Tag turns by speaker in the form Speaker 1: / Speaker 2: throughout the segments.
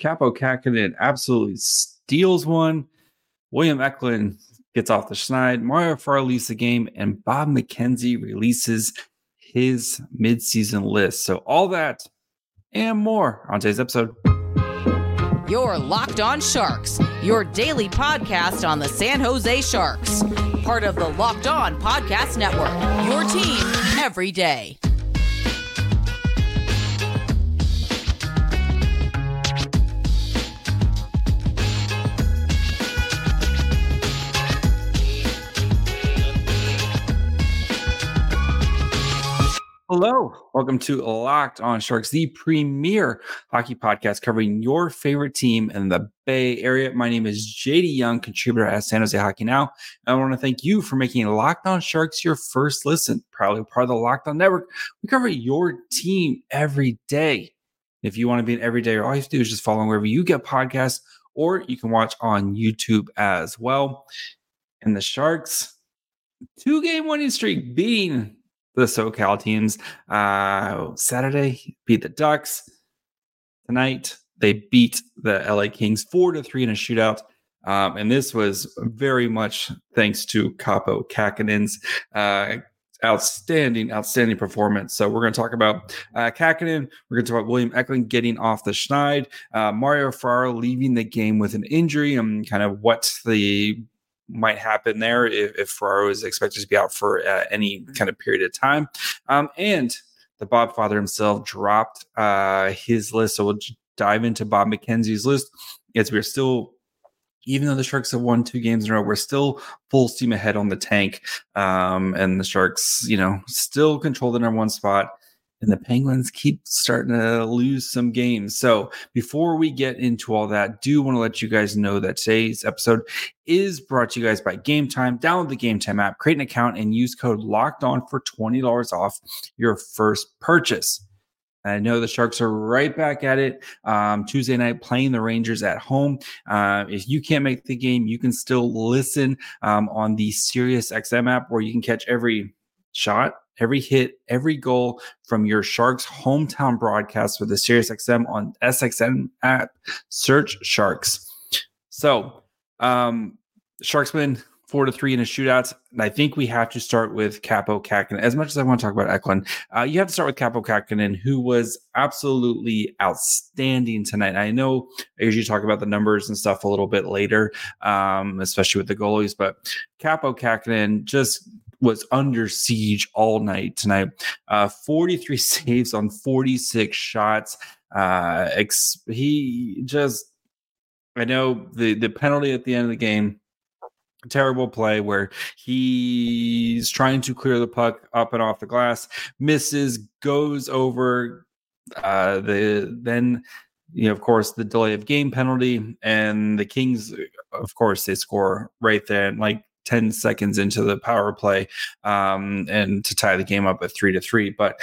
Speaker 1: Kaapo Kähkönen absolutely steals one. William Eklund gets off the schneid. Mario Ferraro leaves the game, and Bob McKenzie releases his midseason list. So all that and more on today's episode.
Speaker 2: You're Locked On Sharks, your daily podcast on the San Jose Sharks, part of the Locked On Podcast Network. Your team every day.
Speaker 1: Hello, welcome to Locked On Sharks, the premier hockey podcast covering your favorite team in the Bay Area. My name is JD Young, contributor at San Jose Hockey Now. And I want to thank you for making Locked On Sharks your first listen. Proudly part of the Locked On Network. We cover your team every day. If you want to be an everyday, all you have to do is just follow wherever you get podcasts, or you can watch on YouTube as well. And the Sharks, two game winning streak beating the SoCal teams. Uh, Saturday beat the Ducks. Tonight they beat the LA Kings four to three in a shootout. Um, and this was very much thanks to Kaapo Kähkönen's uh, outstanding, outstanding performance. So we're going to talk about uh. We're going to talk about William Eklund getting off the schneid, uh, Mario Ferraro leaving the game with an injury, and kind of what the might happen there if, if Ferraro is expected to be out for uh, any kind of period of time. Um, and the Bob father himself dropped uh, his list. So we'll dive into Bob McKenzie's list as we're still even though the Sharks have won two games in a row, we're still full steam ahead on the tank. Um, and the Sharks, you know, still control the number one spot and the Penguins keep starting to lose some games. So before we get into all that, do want to let you guys know that today's episode is brought to you guys by Game Time. Download the Game Time app, create an account, and use code Locked On for twenty dollars off your first purchase. I know the Sharks are right back at it um, Tuesday night playing the Rangers at home. Uh, if you can't make the game, you can still listen um, on the Sirius XM app where you can catch every shot every hit, every goal from your Sharks hometown broadcast with the SiriusXM on SXM app. Search Sharks. So, um, Sharks win four to three in a shootout. And I think we have to start with Kaapo Kähkönen. As much as I want to talk about Eklund, uh, you have to start with Kaapo Kähkönen, who was absolutely outstanding tonight. I know I usually talk about the numbers and stuff a little bit later, um, especially with the goalies, but Kaapo Kähkönen just was under siege all night tonight. Uh, 43 saves on 46 shots. Uh, ex- he just, I know the the penalty at the end of the game terrible play where he's trying to clear the puck up and off the glass, misses, goes over uh, the then you know, of course, the delay of game penalty and the Kings, of course, they score right there. Like 10 seconds into the power play um, and to tie the game up at three to three. But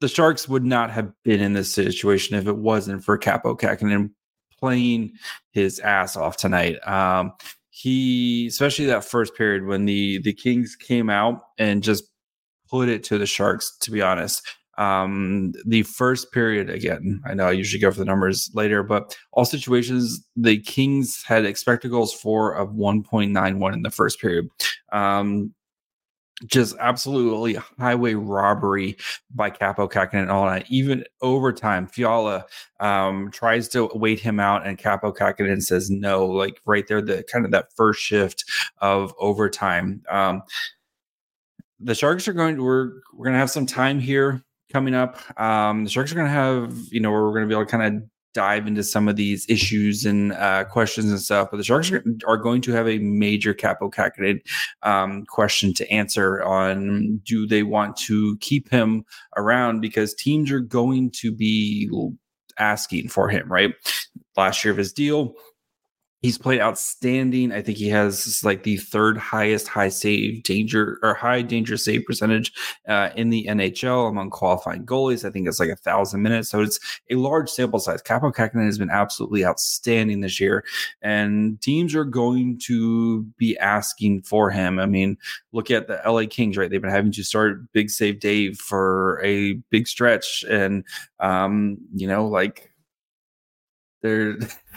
Speaker 1: the Sharks would not have been in this situation if it wasn't for Kaapo Kähkönen playing his ass off tonight. Um, he, especially that first period when the the Kings came out and just put it to the Sharks. To be honest, um, the first period, again, I know I usually go for the numbers later, but all situations, the Kings had expected goals for of 1.91 in the first period. Um, just absolutely highway robbery by Kaapo Kähkönen and all that. Even overtime, Fiala um, tries to wait him out, and Kaapo Kähkönen says no. Like right there, the kind of that first shift of overtime. Um, the Sharks are going. To, we're we're going to have some time here coming up. Um, the Sharks are going to have, you know, we're going to be able to kind of dive into some of these issues and uh, questions and stuff. But the Sharks are going to have a major Kaapo Kähkönen um, question to answer on do they want to keep him around because teams are going to be asking for him, right? Last year of his deal, He's played outstanding. I think he has like the third highest high save danger or high danger save percentage uh, in the NHL among qualifying goalies. I think it's like a thousand minutes. So it's a large sample size. Kaapo Kähkönen has been absolutely outstanding this year, and teams are going to be asking for him. I mean, look at the LA Kings, right? They've been having to start Big Save Dave for a big stretch, and um, you know, like they're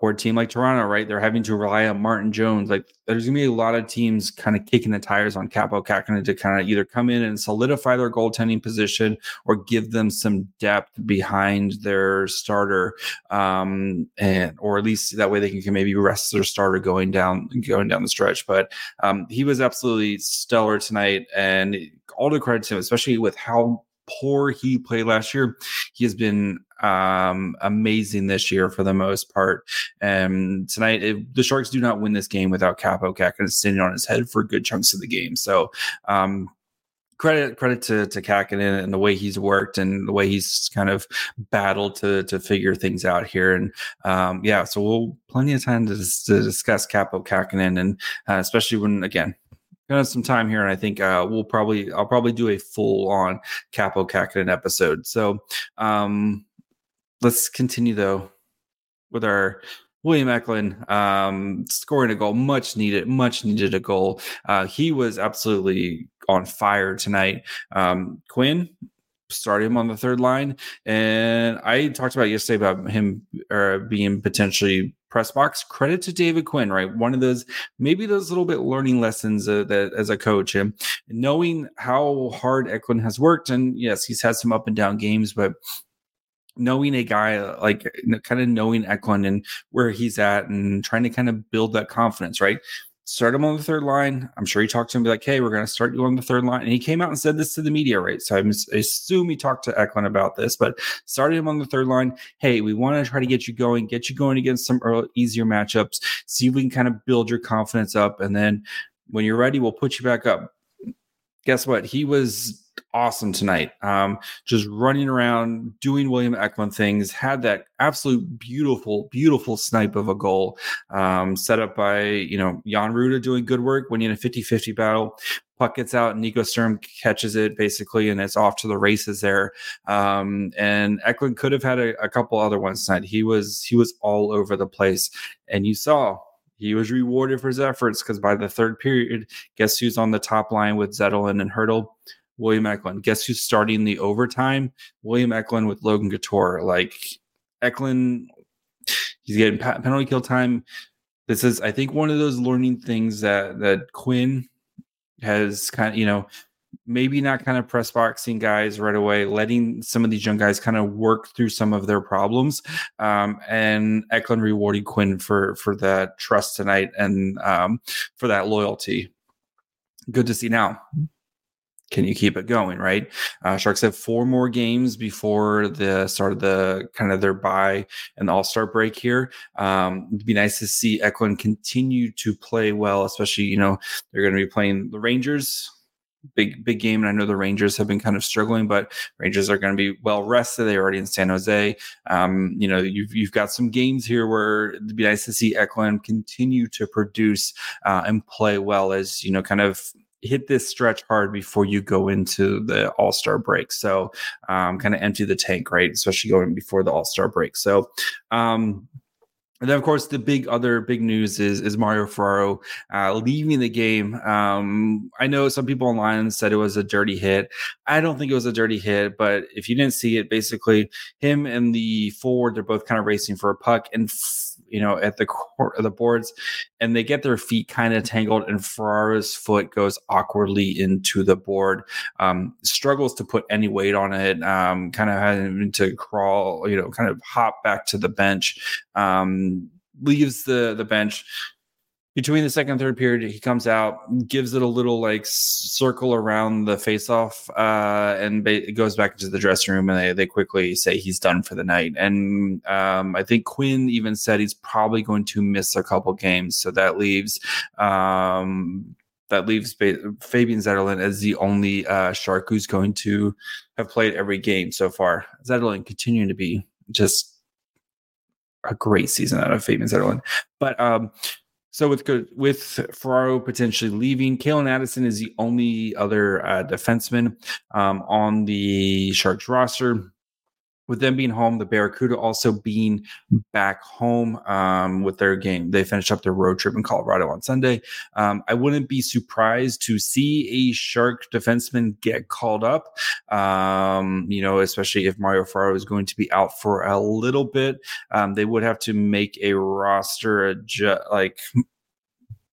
Speaker 1: or a team like Toronto, right? They're having to rely on Martin Jones. Like there's gonna be a lot of teams kind of kicking the tires on Kaapo Kähkönen to kind of either come in and solidify their goaltending position or give them some depth behind their starter, um, and or at least that way they can, can maybe rest their starter going down going down the stretch. But um, he was absolutely stellar tonight, and all the credit to him, especially with how poor he played last year. He has been um, amazing this year for the most part. And tonight, it, the Sharks do not win this game without Kaapo Kähkönen sitting on his head for good chunks of the game. So, um, credit credit to to and the way he's worked and the way he's kind of battled to to figure things out here. And um, yeah, so we'll plenty of time to, to discuss Kaapo Kähkönen and uh, especially when again gonna have some time here, and I think uh, we'll probably I'll probably do a full on Kaapo Kähkönen episode. So um, let's continue though with our William Eklund um, scoring a goal, much needed, much needed a goal. Uh, he was absolutely on fire tonight. Um, Quinn started him on the third line, and I talked about yesterday about him uh, being potentially press box. Credit to David Quinn, right? One of those maybe those little bit learning lessons uh, that as a coach and knowing how hard Eklund has worked, and yes, he's had some up and down games, but knowing a guy like kind of knowing Eklund and where he's at and trying to kind of build that confidence, right? Start him on the third line. I'm sure he talked to him, be like, "Hey, we're going to start you on the third line." And he came out and said this to the media, right? So I assume he talked to Eklund about this, but started him on the third line. Hey, we want to try to get you going, get you going against some early, easier matchups. See if we can kind of build your confidence up, and then when you're ready, we'll put you back up. Guess what? He was awesome tonight. Um, just running around, doing William Eklund things, had that absolute beautiful, beautiful snipe of a goal um, set up by, you know, Jan Rutta doing good work, winning a 50 50 battle. Puck gets out, and Nico Sturm catches it basically, and it's off to the races there. Um, and Eklund could have had a, a couple other ones tonight. He was he was all over the place, and you saw he was rewarded for his efforts because by the third period, guess who's on the top line with Zetterlund and Hertl? William Eklund. Guess who's starting the overtime? William Eklund with Logan Couture. Like Eklund, he's getting penalty kill time. This is, I think, one of those learning things that that Quinn has kind of, you know, maybe not kind of press boxing guys right away, letting some of these young guys kind of work through some of their problems. Um, and Eklund rewarding Quinn for for that trust tonight and um, for that loyalty. Good to see now can you keep it going right uh, sharks have four more games before the start of the kind of their bye and all-star break here um, it'd be nice to see eklund continue to play well especially you know they're going to be playing the rangers big big game and i know the rangers have been kind of struggling but rangers are going to be well rested they're already in san jose um, you know you've, you've got some games here where it'd be nice to see eklund continue to produce uh, and play well as you know kind of hit this stretch hard before you go into the All Star break. So, um, kind of empty the tank, right? Especially going before the All Star break. So, um, and then, of course, the big other big news is is Mario Ferraro uh, leaving the game. Um, I know some people online said it was a dirty hit. I don't think it was a dirty hit, but if you didn't see it, basically him and the forward, they're both kind of racing for a puck, and f- you know, at the court of the boards, and they get their feet kind of tangled, and Ferraro's foot goes awkwardly into the board. Um, struggles to put any weight on it. Um, kind of having to crawl, you know, kind of hop back to the bench. Um, leaves the the bench between the second and third period, he comes out, gives it a little like circle around the face-off, uh, and ba- goes back into the dressing room, and they, they quickly say he's done for the night. And um, I think Quinn even said he's probably going to miss a couple games, so that leaves um, that leaves Fabian Zetterlund as the only uh, shark who's going to have played every game so far. Zetterlund continuing to be just a great season out of Fabian Zetterlund, but um, so with with Ferraro potentially leaving, Calen Addison is the only other uh, defenseman um, on the Sharks roster. With them being home, the Barracuda also being back home um, with their game. They finished up their road trip in Colorado on Sunday. Um, I wouldn't be surprised to see a Shark defenseman get called up, um, you know, especially if Mario Ferraro is going to be out for a little bit. Um, they would have to make a roster adjust, like,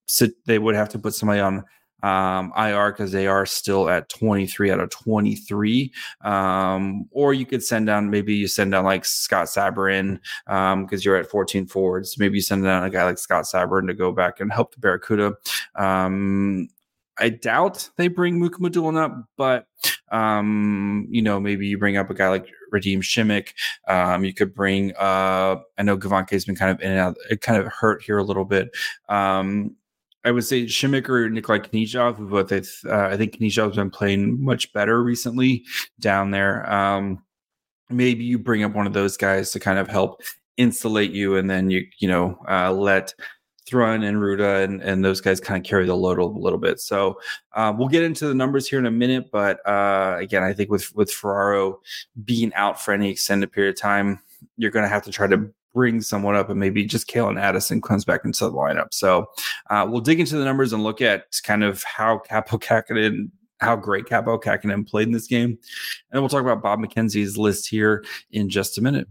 Speaker 1: sit, they would have to put somebody on um, IR because they are still at 23 out of 23. Um, or you could send down, maybe you send down like Scott Sabourin because um, you're at 14 forwards. Maybe you send down a guy like Scott Sabourin to go back and help the Barracuda. Um, I doubt they bring Mukhamadullin up, but um, you know, maybe you bring up a guy like Radim Simek. Um, you could bring uh I know Gavanke has been kind of in and out, it kind of hurt here a little bit. Um, I would say Simek or Nikolai Knyzhov, who both uh, I think Knyzhov's been playing much better recently down there. Um, maybe you bring up one of those guys to kind of help insulate you, and then you you know uh, let Thrun and Rutta and, and those guys kind of carry the load a little bit. So uh, we'll get into the numbers here in a minute, but uh, again, I think with with Ferraro being out for any extended period of time, you're going to have to try to bring someone up and maybe just Calen Addison comes back into the lineup. So uh, we'll dig into the numbers and look at kind of how Kaapo Kähkönen how great Kaapo Kähkönen played in this game. And we'll talk about Bob McKenzie's list here in just a minute.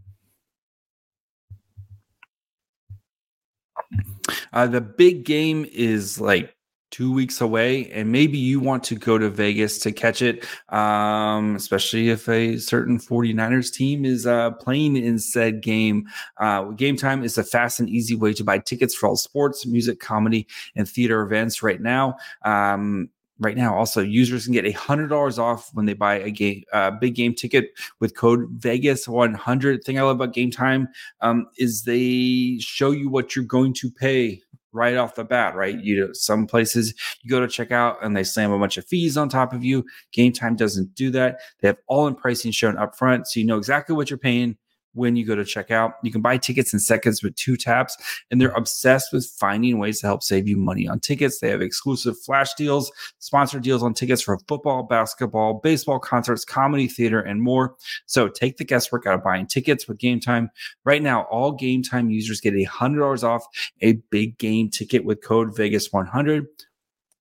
Speaker 1: Uh, the big game is like two weeks away and maybe you want to go to vegas to catch it um, especially if a certain 49ers team is uh, playing in said game. Uh, game time is a fast and easy way to buy tickets for all sports music comedy and theater events right now. Um, right now also users can get a hundred dollars off when they buy a game uh, big game ticket with code vegas 100 thing i love about game time um, is they show you what you're going to pay right off the bat, right? You know, some places you go to check out and they slam a bunch of fees on top of you. Game time doesn't do that. They have all in pricing shown up front. So you know exactly what you're paying when you go to checkout. You can buy tickets in seconds with two taps, and they're obsessed with finding ways to help save you money on tickets. They have exclusive flash deals, sponsored deals on tickets for football, basketball, baseball, concerts, comedy, theater, and more. So take the guesswork out of buying tickets with Game Time. Right now, all Game Time users get $100 off a big game ticket with code Vegas100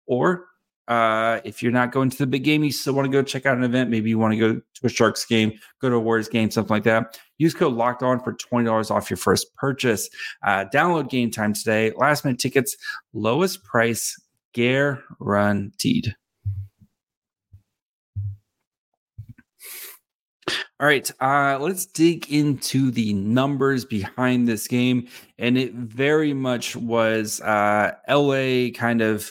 Speaker 1: or uh, if you're not going to the big game, you still want to go check out an event. Maybe you want to go to a Sharks game, go to a Warriors game, something like that. Use code Locked On for twenty dollars off your first purchase. Uh, download Game Time today. Last minute tickets, lowest price guaranteed. All right, uh, let's dig into the numbers behind this game. And it very much was uh, LA kind of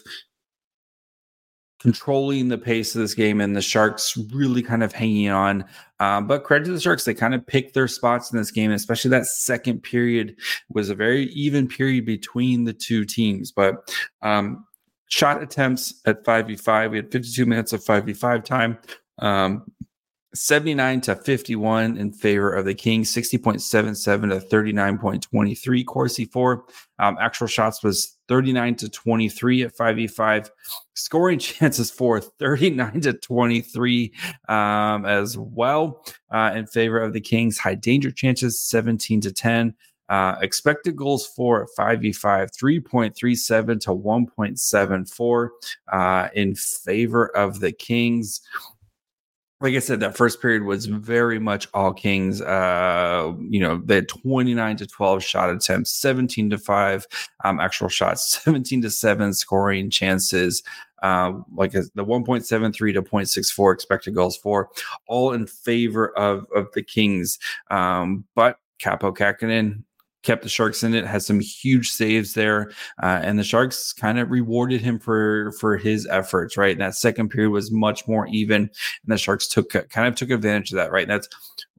Speaker 1: controlling the pace of this game and the Sharks really kind of hanging on. Um, but credit to the Sharks, they kind of picked their spots in this game, especially that second period was a very even period between the two teams. But um, shot attempts at 5v5, we had 52 minutes of 5v5 time. Um, 79 to 51 in favor of the Kings, 60.77 to 39.23 Corsi for. Um, actual shots was 39 to 23 at 5v5. Scoring chances for 39 to 23 um, as well uh, in favor of the Kings. High danger chances 17 to 10. Uh, expected goals for 5v5 3.37 to 1.74 uh, in favor of the Kings like I said, that first period was very much all Kings. Uh, you know, they had 29 to 12 shot attempts, 17 to 5 um, actual shots, 17 to 7 scoring chances. Uh, like a, the 1.73 to 0.64 expected goals for, all in favor of of the Kings. Um, but Kaapo Kähkönen kept the Sharks in it, has some huge saves there, uh, and the Sharks kind of rewarded him for for his efforts. Right, and that second period was much more even, and the Sharks took kind of took advantage of that. Right, and that's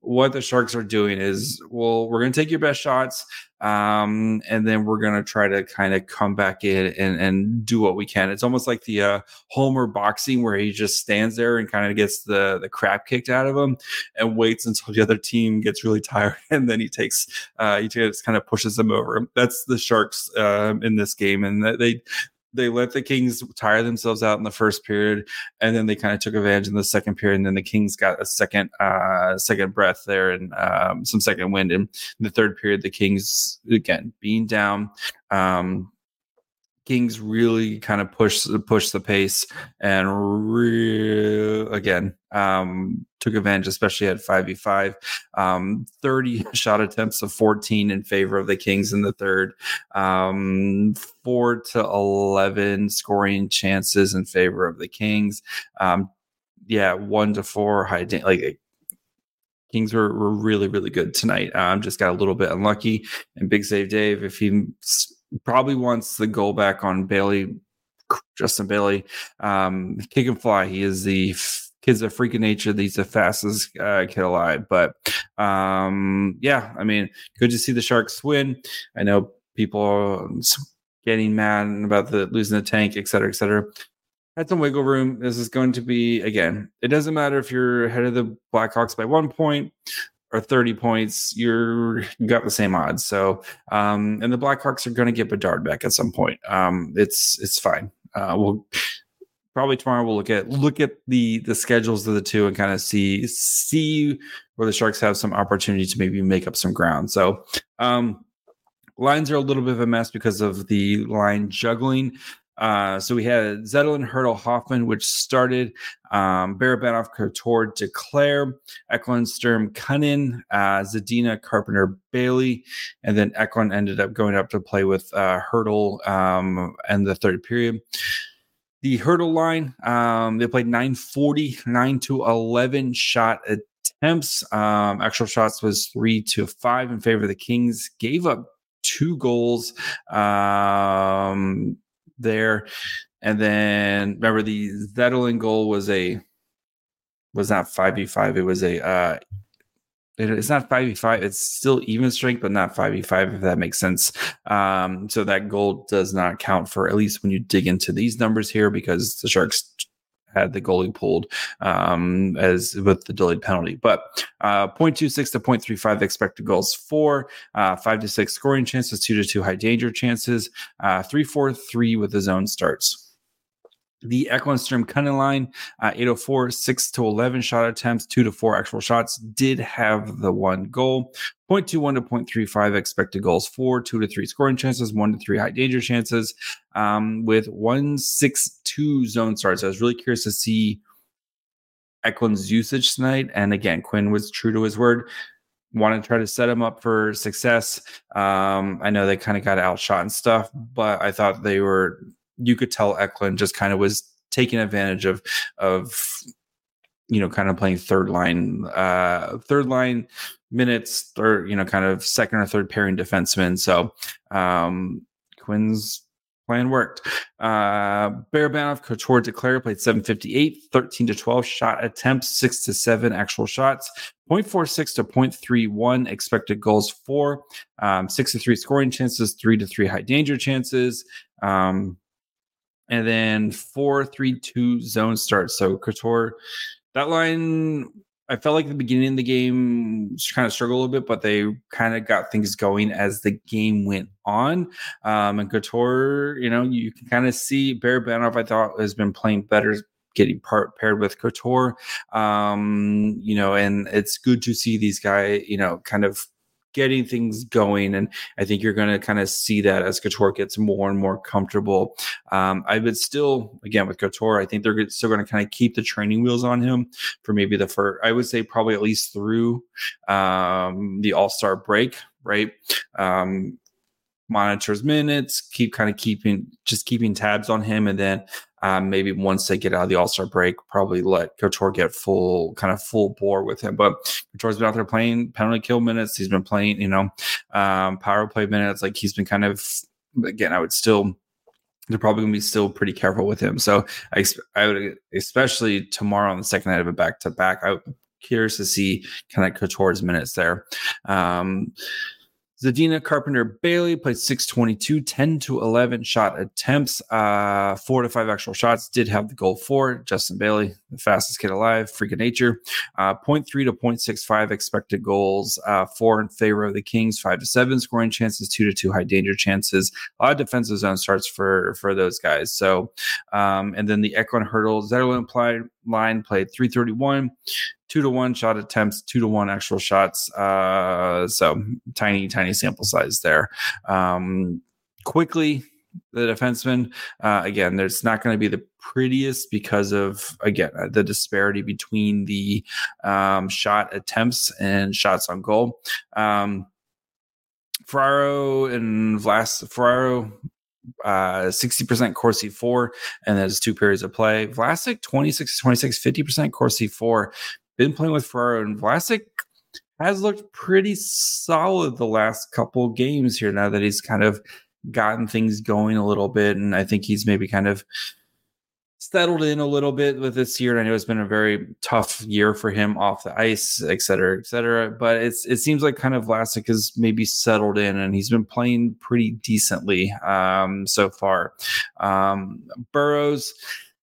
Speaker 1: what the Sharks are doing is, well, we're going to take your best shots, um, and then we're going to try to kind of come back in and, and do what we can. It's almost like the uh, Homer boxing where he just stands there and kind of gets the the crap kicked out of him and waits until the other team gets really tired, and then he takes uh, he just kind of pushes them over. That's the Sharks uh, in this game, and they they let the Kings tire themselves out in the first period, and then they kind of took advantage in the second period. And then the Kings got a second uh, second breath there and um, some second wind. in the third period, the Kings again being down. Um, Kings really kind of push push the pace and re- again um, took advantage, especially at five v five. Um, Thirty shot attempts of fourteen in favor of the Kings in the third. Um, four to eleven scoring chances in favor of the Kings. Um, yeah, one to four high like Kings were, were really, really good tonight. Um, just got a little bit unlucky. And big save Dave, if he probably wants the goal back on Bailey, Justin Bailey. Um, kick and fly. He is the kid's a freak of nature. He's the fastest uh, kid alive. But um, yeah, I mean, good to see the Sharks win. I know people are getting mad about the losing the tank, et cetera, et cetera. Had some wiggle room. This is going to be again. It doesn't matter if you're ahead of the Blackhawks by one point or 30 points, you're you got the same odds. So um, and the Blackhawks are going to get Bedard back at some point. Um, it's it's fine. Uh, we'll probably tomorrow we'll look at look at the the schedules of the two and kind of see see where the Sharks have some opportunity to maybe make up some ground. So um, lines are a little bit of a mess because of the line juggling. Uh, so we had Zetterlund, Hertl, Hoffman, which started um, Barabanov, Couture, Duclair, Eklund, Sturm, Kunin, uh, Zadina, Carpenter, Bailey, and then Eklund ended up going up to play with uh, Hertl um, and the third period. The Hertl line, um, they played 940, 9 to 11 shot attempts. Um, actual shots was 3 to 5 in favor of the Kings. Gave up two goals. Um, there. And then remember the Zetterlund goal was a was not five v five. It was a uh, it, it's not five v five. It's still even strength, but not five v five. If that makes sense. Um, so that goal does not count for at least when you dig into these numbers here because the Sharks had the goalie pulled um, as with the delayed penalty. But uh, 0.26 to 0.35 expected goals for, uh, 5 to 6 scoring chances, 2 to 2 high danger chances, uh, 3 4 3 with the zone starts. The Eklund Sturm Kunin line, uh, 804, 6 to 11 shot attempts, 2 to 4 actual shots, did have the one goal. 0.21 to 0.35 expected goals for, 2 to 3 scoring chances, 1 to 3 high danger chances, um, with 162 zone starts. I was really curious to see Eklund's usage tonight. And again, Quinn was true to his word want to try to set him up for success. Um, I know they kind of got outshot and stuff, but I thought they were you could tell Eklund just kind of was taking advantage of of you know kind of playing third line uh third line minutes or you know kind of second or third pairing defenseman so um quinn's plan worked. Uh barabanov couture Duclair played 758 13 to 12 shot attempts 6 to 7 actual shots 0.46 to 0.31 expected goals for um 6 to 3 scoring chances 3 to 3 high danger chances. Um and then four three two zone start. So Couture, that line. I felt like the beginning of the game kind of struggled a little bit, but they kind of got things going as the game went on. Um, and Couture, you know, you can kind of see Barabanov, I thought, has been playing better getting part paired with Couture. Um, you know, and it's good to see these guys, you know, kind of getting things going. And I think you're going to kind of see that as Couture gets more and more comfortable. Um, I would still, again, with Couture, I think they're still going to kind of keep the training wheels on him for maybe the first, I would say probably at least through um, the All Star break, right? Um, monitors minutes, keep kind of keeping just keeping tabs on him, and then um, maybe once they get out of the All Star break, probably let Couture get full kind of full bore with him. But Couture's been out there playing penalty kill minutes. He's been playing, you know, um, power play minutes. Like he's been kind of again. I would still. They're probably going to be still pretty careful with him. So I, I would, especially tomorrow on the second night of a back to back, I'm curious to see kind of Couture's minutes there. Um, Zadina Carpenter Bailey played 622, 10 to 11 shot attempts, uh, four to five actual shots. Did have the goal for Justin Bailey, the fastest kid alive, freak of nature. Uh, 0.3 to 0.65 expected goals, uh, four in favor of the Kings, five to seven scoring chances, two to two high danger chances. A lot of defensive zone starts for for those guys. So, um, and then the Eklund Hertl Zetterlund line played 331 two to one shot attempts, two to one actual shots. Uh, so tiny, tiny sample size there. Um, quickly, the defenseman, uh, again, there's not going to be the prettiest because of, again, uh, the disparity between the um, shot attempts and shots on goal. Um, Ferraro and Vlas Ferraro uh 60% Corsi 4 and there's two periods of play. Vlasic 26 26 50% Corsi 4 been playing with Ferraro and Vlasic has looked pretty solid the last couple games here now that he's kind of gotten things going a little bit. And I think he's maybe kind of settled in a little bit with this year. And I know it's been a very tough year for him off the ice, et cetera, et cetera. But it's it seems like kind of Vlasic has maybe settled in and he's been playing pretty decently um, so far. Um, Burroughs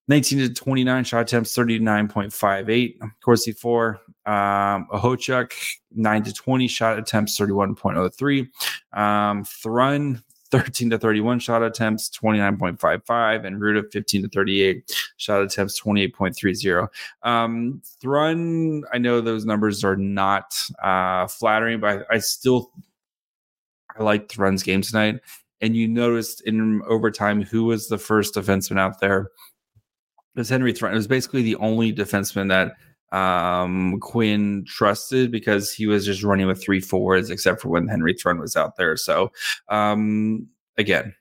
Speaker 1: 19 to 29 shot attempts, 39.58. Corsi 4. Um, Okhotyuk, 9 to 20 shot attempts, 31.03. Um, Thrun, 13 to 31 shot attempts, 29.55, and Rutta 15 to 38 shot attempts, 28.30. Um, Thrun, I know those numbers are not uh, flattering, but I, I still I like Thrun's game tonight. And you noticed in overtime who was the first defenseman out there was Henry Thrun. It was basically the only defenseman that um, Quinn trusted because he was just running with three forwards, except for when Henry Thrun was out there. So, um, again,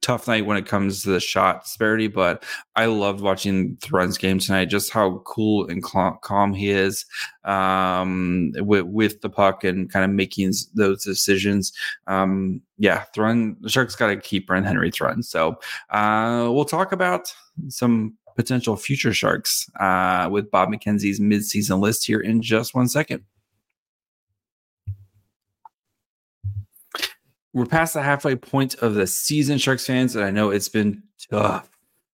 Speaker 1: tough night when it comes to the shot disparity, but I loved watching Thrun's game tonight. Just how cool and calm he is um, with with the puck and kind of making those decisions. Um, yeah, Thrun the Sharks got to keep Brent Henry Thrun. So uh, we'll talk about some potential future Sharks uh, with Bob McKenzie's midseason list here in just one second. We're past the halfway point of the season, Sharks fans, and I know it's been tough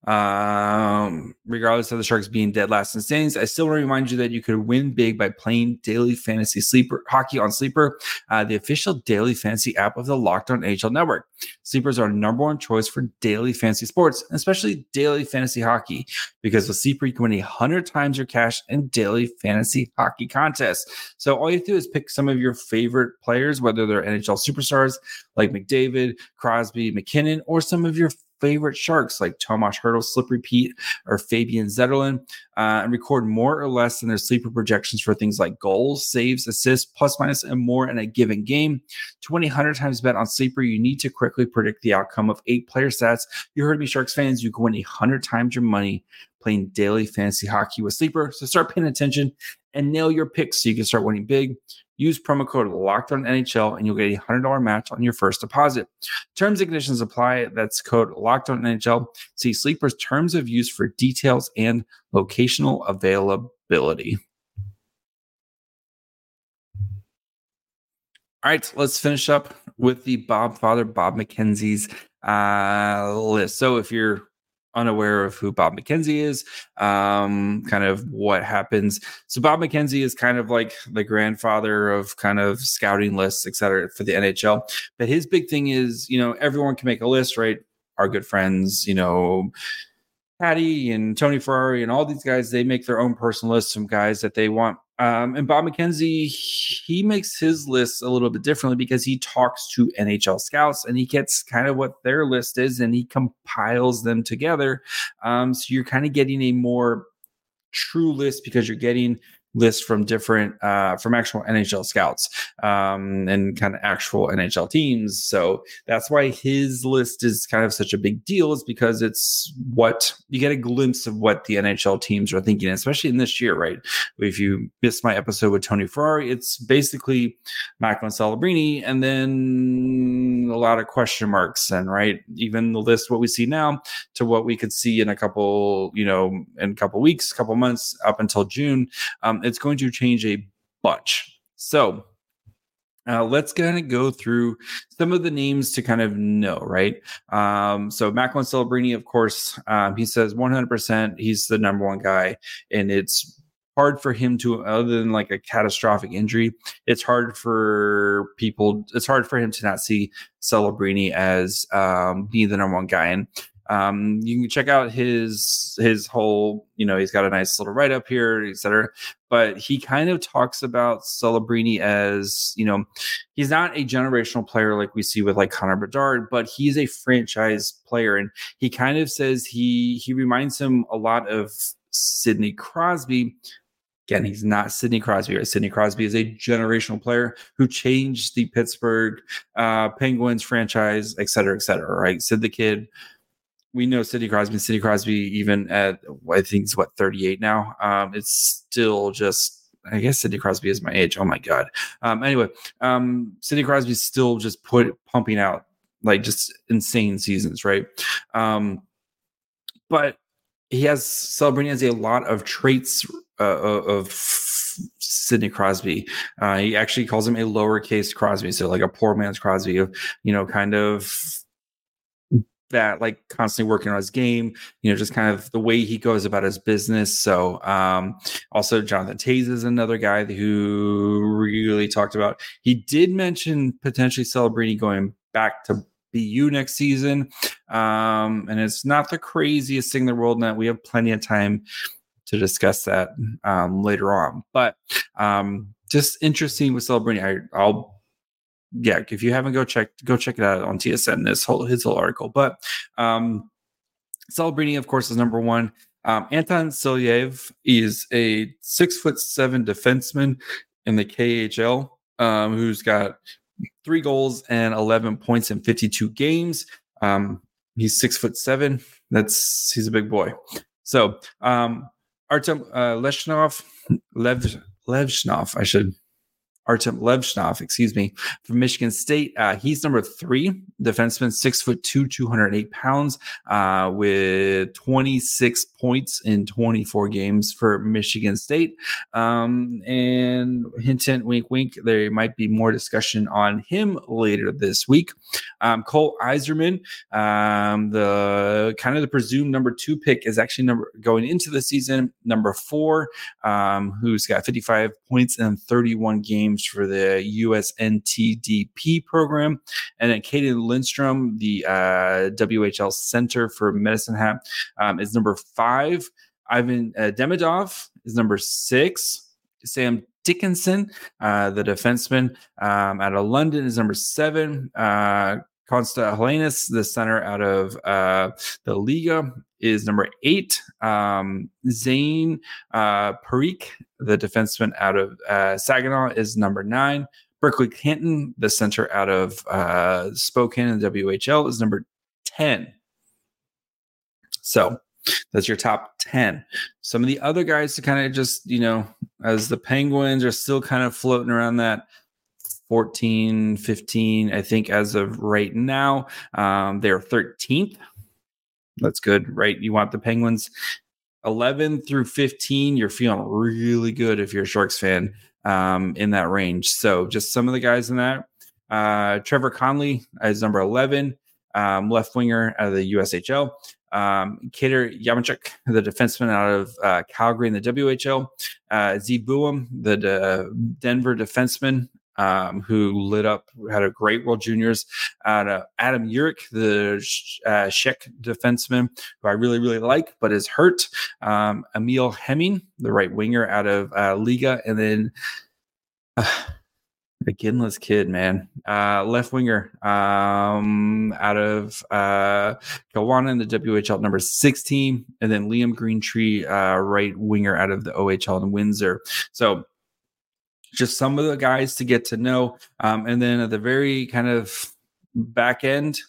Speaker 1: um, regardless of the Sharks being dead last in standings, I still want to remind you that you could win big by playing daily fantasy sleeper hockey on Sleeper, uh, the official daily fantasy app of the Locked On NHL Network. Sleepers are number one choice for daily fantasy sports, especially daily fantasy hockey, because with Sleeper you can win hundred times your cash in daily fantasy hockey contests. So all you have to do is pick some of your favorite players, whether they're NHL superstars like McDavid, Crosby, MacKinnon, or some of your favorite sharks like Tomas Hertl, Slippery Pete, or Fabian Zetterlund, uh, and record more or less than their sleeper projections for things like goals, saves, assists, plus minus, and more in a given game. 20 100 times bet on sleeper. You need to quickly predict the outcome of eight player stats. You heard me, Sharks fans. You can win 100 times your money playing daily fantasy hockey with sleeper. So start paying attention and nail your picks so you can start winning big. Use promo code Locked On NHL and you'll get a hundred dollar match on your first deposit. Terms and conditions apply. That's code Locked On NHL. See Sleeper's terms of use for details and availability. All right, let's finish up with the Bob Father, Bob McKenzie's uh, list. So if you're unaware of who Bob McKenzie is, um, kind of what happens. So Bob McKenzie is kind of like the grandfather of kind of scouting lists, et cetera, for the NHL. But his big thing is, you know, everyone can make a list, right? Our good friends, you know, Patty and Tony Ferrari and all these guys, they make their own personal lists, some guys that they want um, and Bob McKenzie, he makes his list a little bit differently because he talks to NHL scouts and he gets kind of what their list is and he compiles them together. Um, so you're kind of getting a more true list because you're getting lists from different uh, from actual NHL scouts um, and kind of actual NHL teams. So that's why his list is kind of such a big deal, is because it's what you get a glimpse of what the NHL teams are thinking, especially in this year, right? If you missed my episode with Tony Ferrari, it's basically Macklin Celebrini and then a lot of question marks and right, even the list what we see now to what we could see in a couple, you know, in a couple weeks, couple months up until June. Um, it's going to change a bunch. So uh, let's kind of go through some of the names to kind of know, right? Um, so Macklin Celebrini, of course, um, he says 100% he's the number one guy, and it's hard for him to, other than like a catastrophic injury, it's hard for people, it's hard for him to not see Celebrini as um, being the number one guy. And um, you can check out his his whole, you know, he's got a nice little write up here, etc. But he kind of talks about Celebrini as, you know, he's not a generational player like we see with like Connor Bedard, but he's a franchise player, and he kind of says he he reminds him a lot of Sidney Crosby. Again, he's not Sidney Crosby. Right? Sidney Crosby is a generational player who changed the Pittsburgh uh, Penguins franchise, et cetera, et cetera. Right? Sid the Kid we know Sidney Crosby. Sidney Crosby, even at I think it's what 38 now. Um, it's still just. I guess Sidney Crosby is my age. Oh my god. Um, anyway, um, Sidney Crosby's still just put pumping out like just insane seasons, right? Um, but he has Celebrini has a lot of traits uh, of Sidney Crosby. Uh, he actually calls him a lowercase Crosby, so like a poor man's Crosby, of you know, kind of that like constantly working on his game you know just kind of the way he goes about his business. So um also jonathan toews is another guy who really talked about. He did mention potentially Celebrini going back to bu next season. Um and it's not the craziest thing in the world that we have plenty of time to discuss that um later on but um just interesting with Celebrini I, i'll yeah, if you haven't go check go check it out on TSN this whole his whole article. But um Celebrini, of course, is number one. Um, Anton Silayev is a six foot seven defenseman in the KHL um, who's got three goals and 11 points in 52 games. Um, he's six foot seven. That's he's a big boy. So um, Artem uh, Leshnov, Lev Levshunov, I should Artem Levshunov, excuse me, from Michigan State. Uh, he's number three defenseman, six foot two, 208 pounds, uh, with 26 points in 24 games for Michigan State. Um, and hint, hint, wink, wink, there might be more discussion on him later this week. Um, Cole Eiserman, um, the kind of the presumed number two pick, is actually number going into the season, number four, um, who's got 55 points in 31 games for the USNTDP program. And then Cayden Lindstrom, the uh, WHL Center for Medicine Hat, um, is number five. Ivan uh, Demidov is number six. Sam Dickinson, uh, the defenseman um, out of London, is number seven. Uh, Konsta Helenius, the center out of uh, the Liiga, is number eight. Um, Zayne uh, the defenseman out of uh, Saginaw, is number nine. Berkly Catton, the center out of uh, Spokane the WHL, is number 10. So that's your top 10. Some of the other guys to kind of just, you know, as the Penguins are still kind of floating around that 14, 15, I think, as of right now. Um, they're 13th. That's good, right? You want the Penguins 11 through 15. You're feeling really good if you're a Sharks fan um, in that range. So, just some of the guys in that. Uh, Trevor Connelly is number 11, um, left winger out of the USHL. Um, Carter Yakemchuk, the defenseman out of uh, Calgary in the WHL. Uh, Z the uh, Denver defenseman um, who lit up, had a great World Juniors. Uh, Adam Urick, the uh, Czech defenseman, who I really, really like, but is hurt. Um, Emil Hemming, the right winger out of uh, Liiga. And then uh, Iginla's kid, man. Uh, left winger um, out of uh, Kelowna in the WHL number 16. And then Liam Greentree, uh, right winger out of the OHL in Windsor. So just some of the guys to get to know. Um, and then at the very kind of back end,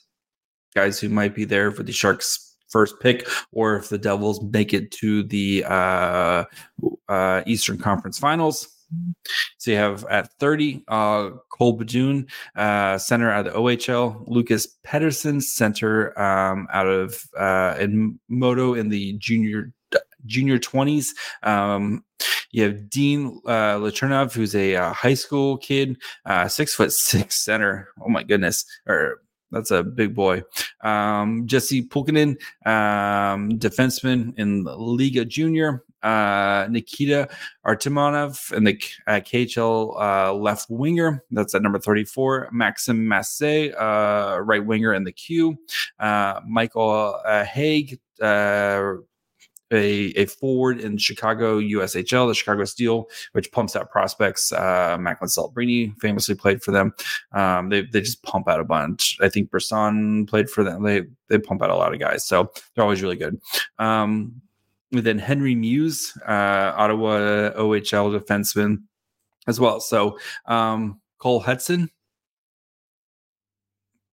Speaker 1: guys who might be there for the Sharks first pick, or if the Devils make it to the uh, uh, Eastern Conference Finals. So you have at 30, uh, Cole Beaudoin, uh, center out of the OHL, Lucas Pettersson, center um, out of uh, in Modo in the junior junior 20s. Um, you have Dean uh, who's a uh, high school kid, uh, six foot six center. Oh my goodness, or that's a big boy. Um, Jesse Pulkkinen, um, defenseman in Liiga Junior. Uh, Nikita Artamonov and the uh, KHL uh, left winger. That's at number 34. Maxim Massé, uh, right winger in the queue. Uh, Michael uh, Hage, a, a forward in Chicago USHL, the Chicago Steel, which pumps out prospects. Uh, Macklin Celebrini famously played for them. Um, they, they just pump out a bunch. I think Brisson played for them. They they pump out a lot of guys, so they're always really good. Um, then Henry Mews, uh, Ottawa OHL defenseman as well. So um, Cole Hudson,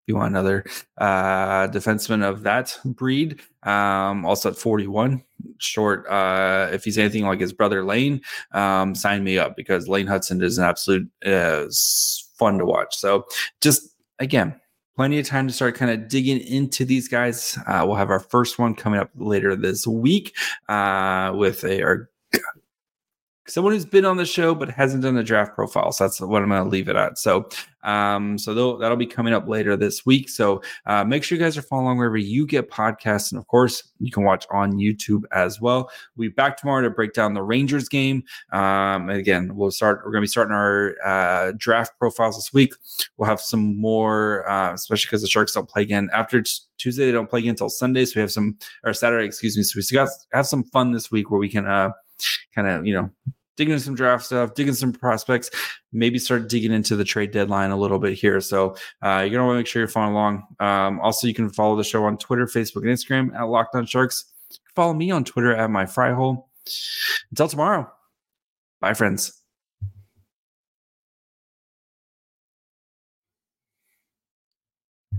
Speaker 1: you want another uh, defenseman of that breed, um, also at 41, short. Uh, if he's anything like his brother Lane, um, sign me up because Lane Hutson is an absolute uh, fun to watch. So just again, plenty of time to start kind of digging into these guys. Uh, we'll have our first one coming up later this week uh, with a our someone who's been on the show but hasn't done the draft profile. So that's what I'm going to leave it at. So, um, so that'll be coming up later this week. So uh, make sure you guys are following wherever you get podcasts, and of course you can watch on YouTube as well. We'll be back tomorrow to break down the Rangers game. Um, and again, we'll start. We're going to be starting our uh, draft profiles this week. We'll have some more, uh, especially because the Sharks don't play again after. Tuesday they don't play again until Sunday, so we have some or Saturday, excuse me. So we got have some fun this week where we can uh, kind of you know digging some draft stuff, digging some prospects, maybe start digging into the trade deadline a little bit here. So uh, you're gonna want to make sure you're following along. Um, also, you can follow the show on Twitter, Facebook, and Instagram at Locked On Sharks. Follow me on Twitter at my fry hole. Until tomorrow, bye, friends.